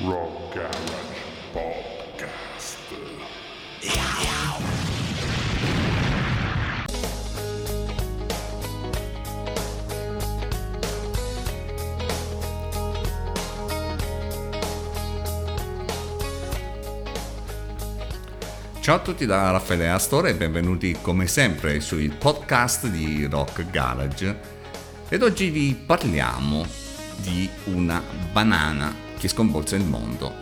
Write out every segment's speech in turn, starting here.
Rock Garage Podcast. Ciao a tutti da Raffaele Astore e benvenuti come sempre sui podcast di Rock Garage. Ed oggi vi parliamo di una banana che sconvolse il mondo.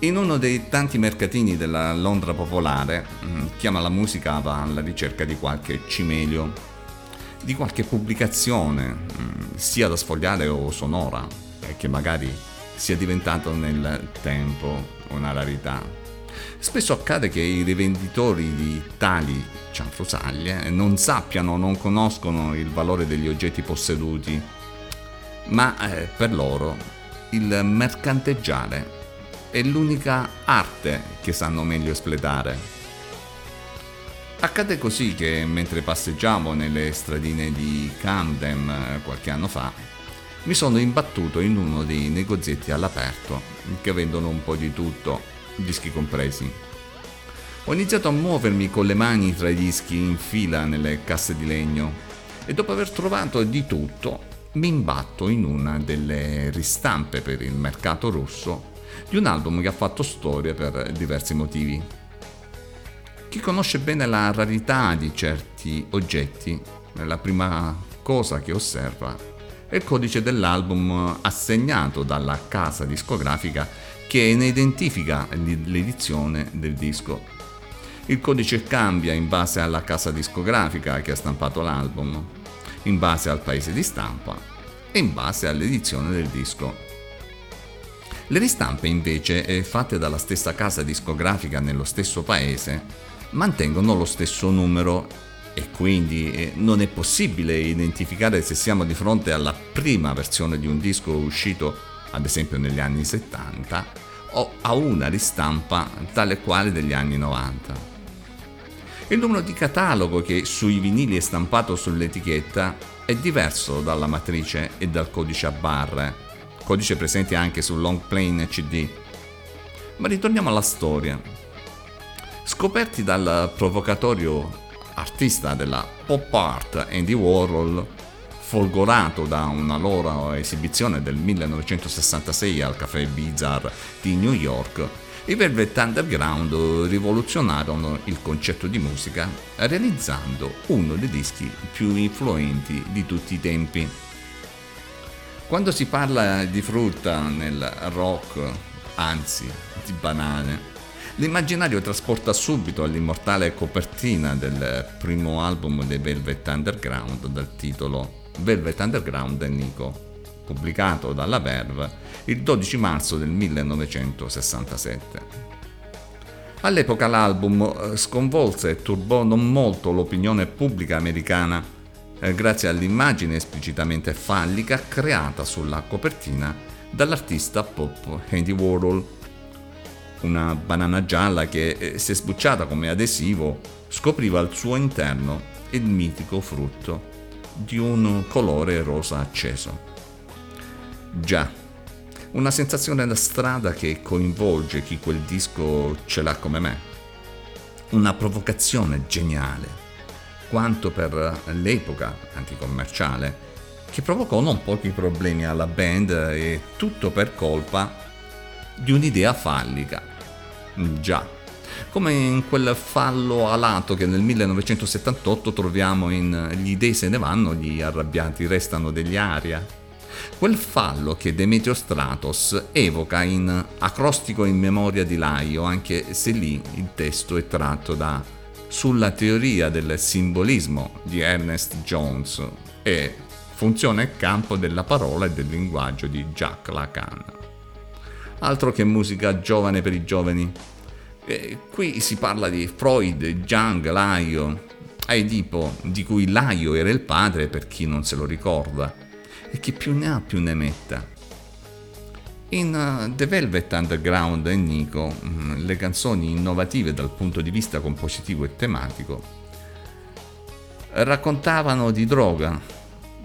In uno dei tanti mercatini della Londra popolare, mm, chi ama la musica va alla ricerca di qualche cimelio, di qualche pubblicazione, mm, sia da sfogliare o sonora, e che magari sia diventato nel tempo una rarità. Spesso accade che i rivenditori di tali cianfrusaglie non sappiano, non conoscono il valore degli oggetti posseduti, ma eh, per loro il mercanteggiare è l'unica arte che sanno meglio espletare. Accade così che mentre passeggiavo nelle stradine di Camden eh, qualche anno fa, mi sono imbattuto in uno dei negozietti all'aperto che vendono un po' di tutto, dischi compresi. Ho iniziato a muovermi con le mani tra i dischi in fila nelle casse di legno e dopo aver trovato di tutto mi imbatto in una delle ristampe per il mercato russo di un album che ha fatto storia per diversi motivi. Chi conosce bene la rarità di certi oggetti, la prima cosa che osserva è il codice dell'album assegnato dalla casa discografica che ne identifica l'edizione del disco. Il codice cambia in base alla casa discografica che ha stampato l'album, in base al paese di stampa e in base all'edizione del disco. Le ristampe invece, eh, fatte dalla stessa casa discografica nello stesso paese, mantengono lo stesso numero e quindi eh, non è possibile identificare se siamo di fronte alla prima versione di un disco uscito ad esempio negli anni 70 o a una ristampa tale quale degli anni 90. Il numero di catalogo che sui vinili è stampato sull'etichetta è diverso dalla matrice e dal codice a barre, codice presente anche sul long plane CD. Ma ritorniamo alla storia. Scoperti dal provocatorio artista della pop art Andy Warhol, folgorato da una loro esibizione del 1966 al Café Bizarre di New York, i Velvet Underground rivoluzionarono il concetto di musica realizzando uno dei dischi più influenti di tutti i tempi. Quando si parla di frutta nel rock, anzi di banane, L'immaginario trasporta subito all'immortale copertina del primo album dei Velvet Underground dal titolo Velvet Underground e Nico, pubblicato dalla Verve il 12 marzo del 1967. All'epoca l'album eh, sconvolse e turbò non molto l'opinione pubblica americana eh, grazie all'immagine esplicitamente fallica creata sulla copertina dall'artista pop Andy Warhol una banana gialla che, eh, se sbucciata come adesivo, scopriva al suo interno il mitico frutto di un colore rosa acceso. Già, una sensazione da strada che coinvolge chi quel disco ce l'ha come me. Una provocazione geniale, quanto per l'epoca anticommerciale, che provocò non pochi problemi alla band e tutto per colpa di un'idea fallica. Già, come in quel fallo alato che nel 1978 troviamo in Gli dei se ne vanno, gli arrabbiati restano degli aria. Quel fallo che Demetrio Stratos evoca in Acrostico in memoria di Laio, anche se lì il testo è tratto da Sulla teoria del simbolismo di Ernest Jones e Funzione e campo della parola e del linguaggio di Jacques Lacan altro che musica giovane per i giovani. E qui si parla di Freud, Jung, Laio, Edipo, di cui Laio era il padre per chi non se lo ricorda, e chi più ne ha più ne metta. In uh, The Velvet Underground e Nico, mm, le canzoni innovative dal punto di vista compositivo e tematico, Raccontavano di droga,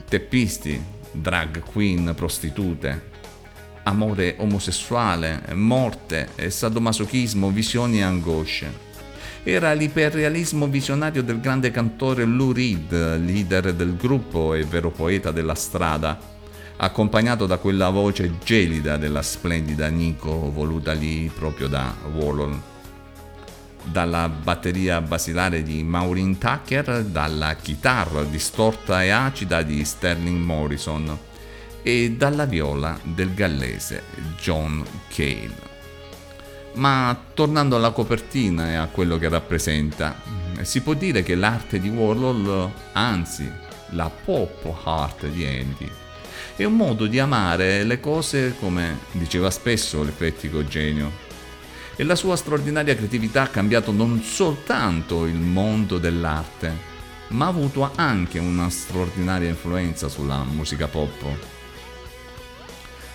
teppisti, drag queen, prostitute, amore omosessuale, morte, sadomasochismo, visioni e angosce. Era l'iperrealismo visionario del grande cantore Lou Reed, leader del gruppo e vero poeta della strada, accompagnato da quella voce gelida della splendida Nico voluta lì proprio da Warhol. Dalla batteria basilare di Maureen Tucker, dalla chitarra distorta e acida di Sterling Morrison e dalla viola del gallese John Cale. Ma tornando alla copertina e a quello che rappresenta, si può dire che l'arte di Warhol, anzi la pop art di Andy, è un modo di amare le cose come diceva spesso l'eclettico genio. E la sua straordinaria creatività ha cambiato non soltanto il mondo dell'arte, ma ha avuto anche una straordinaria influenza sulla musica pop.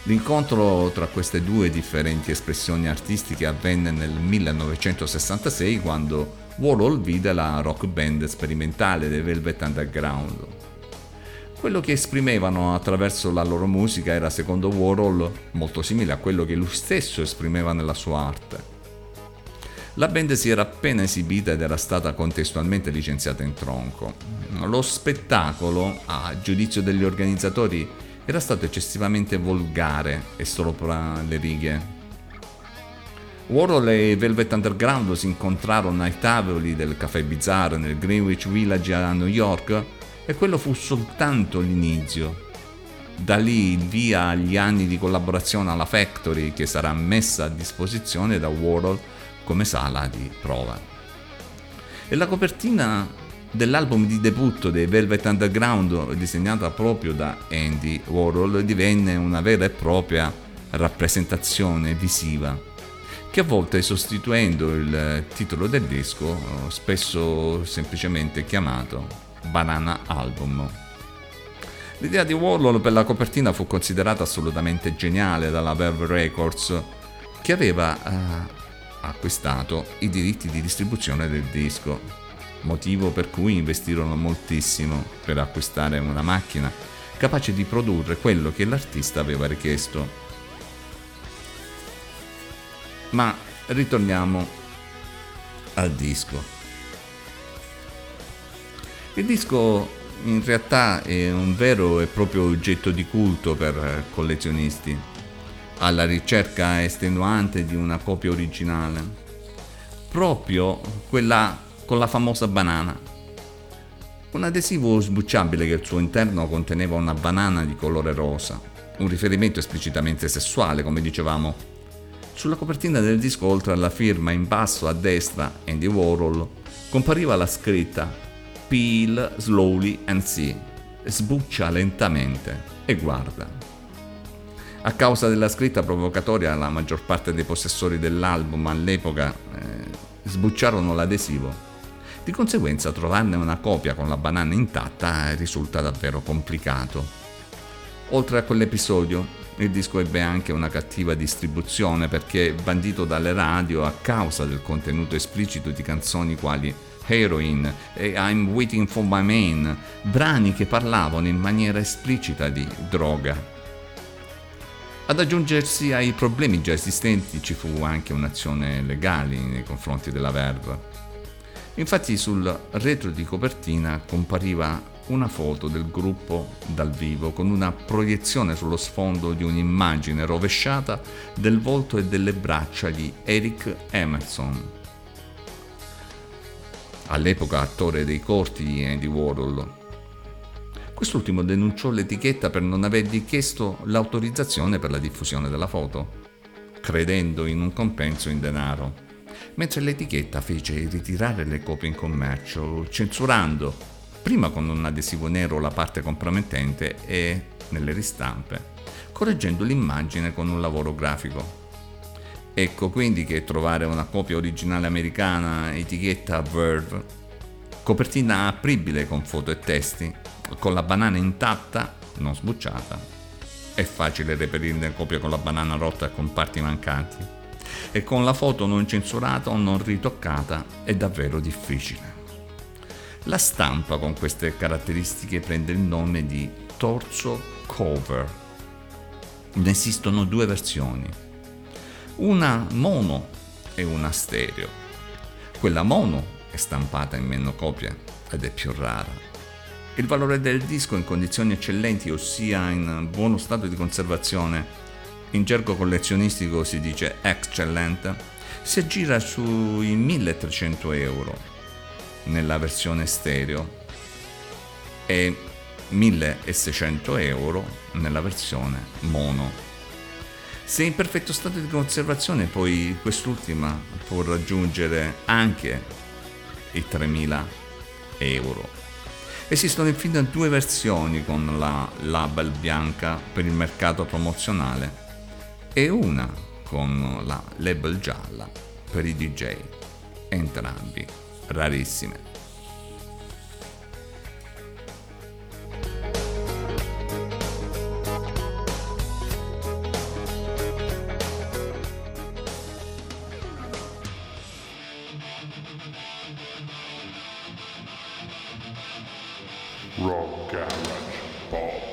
L'incontro tra queste due differenti espressioni artistiche avvenne nel 1966 quando Warhol vide la rock band sperimentale dei Velvet Underground. Quello che esprimevano attraverso la loro musica era secondo Warhol molto simile a quello che lui stesso esprimeva nella sua arte. La band si era appena esibita ed era stata contestualmente licenziata in tronco. Lo spettacolo, a giudizio degli organizzatori, era stato eccessivamente volgare e sopra le righe. Warhol e Velvet Underground si incontrarono ai tavoli del Café Bizarre nel Greenwich Village a New York e quello fu soltanto l'inizio. Da lì via agli anni di collaborazione alla Factory che sarà messa a disposizione da Warhol come sala di prova. E la copertina dell'album di debutto dei Velvet Underground disegnata proprio da Andy Warhol divenne una vera e propria rappresentazione visiva che a volte sostituendo il titolo del disco spesso semplicemente chiamato Banana Album. L'idea di Warhol per la copertina fu considerata assolutamente geniale dalla Verve Records che aveva eh, acquistato i diritti di distribuzione del disco motivo per cui investirono moltissimo per acquistare una macchina capace di produrre quello che l'artista aveva richiesto. Ma ritorniamo al disco. Il disco in realtà è un vero e proprio oggetto di culto per collezionisti, alla ricerca estenuante di una copia originale. Proprio quella con la famosa banana. Un adesivo sbucciabile che al suo interno conteneva una banana di colore rosa, un riferimento esplicitamente sessuale, come dicevamo. Sulla copertina del disco, oltre alla firma in basso a destra Andy Warhol, compariva la scritta Peel slowly and see. Sbuccia lentamente e guarda. A causa della scritta provocatoria, la maggior parte dei possessori dell'album all'epoca eh, sbucciarono l'adesivo di conseguenza trovarne una copia con la banana intatta risulta davvero complicato. Oltre a quell'episodio, il disco ebbe anche una cattiva distribuzione perché bandito dalle radio a causa del contenuto esplicito di canzoni quali Heroin e I'm Waiting for My Man, brani che parlavano in maniera esplicita di droga. Ad aggiungersi ai problemi già esistenti ci fu anche un'azione legale nei confronti della Verve. Infatti sul retro di copertina compariva una foto del gruppo dal vivo con una proiezione sullo sfondo di un'immagine rovesciata del volto e delle braccia di Eric Emerson, all'epoca attore dei corti di Andy Warhol. Quest'ultimo denunciò l'etichetta per non avergli chiesto l'autorizzazione per la diffusione della foto, credendo in un compenso in denaro mentre l'etichetta fece ritirare le copie in commercio, censurando prima con un adesivo nero la parte compromettente e nelle ristampe, correggendo l'immagine con un lavoro grafico. Ecco quindi che trovare una copia originale americana etichetta Verve, copertina apribile con foto e testi, con la banana intatta, non sbucciata. È facile reperirne copia con la banana rotta e con parti mancanti e con la foto non censurata o non ritoccata è davvero difficile. La stampa con queste caratteristiche prende il nome di torso cover. Ne esistono due versioni, una mono e una stereo. Quella mono è stampata in meno copie ed è più rara. Il valore del disco in condizioni eccellenti, ossia in buono stato di conservazione, in gergo collezionistico si dice excellent, si aggira sui 1300 euro nella versione stereo e 1600 euro nella versione mono. Se in perfetto stato di conservazione, poi quest'ultima può raggiungere anche i 3000 euro. Esistono infine due versioni con la label bianca per il mercato promozionale e una con la label gialla per i DJ, entrambi rarissime. Rock Garage Podcast.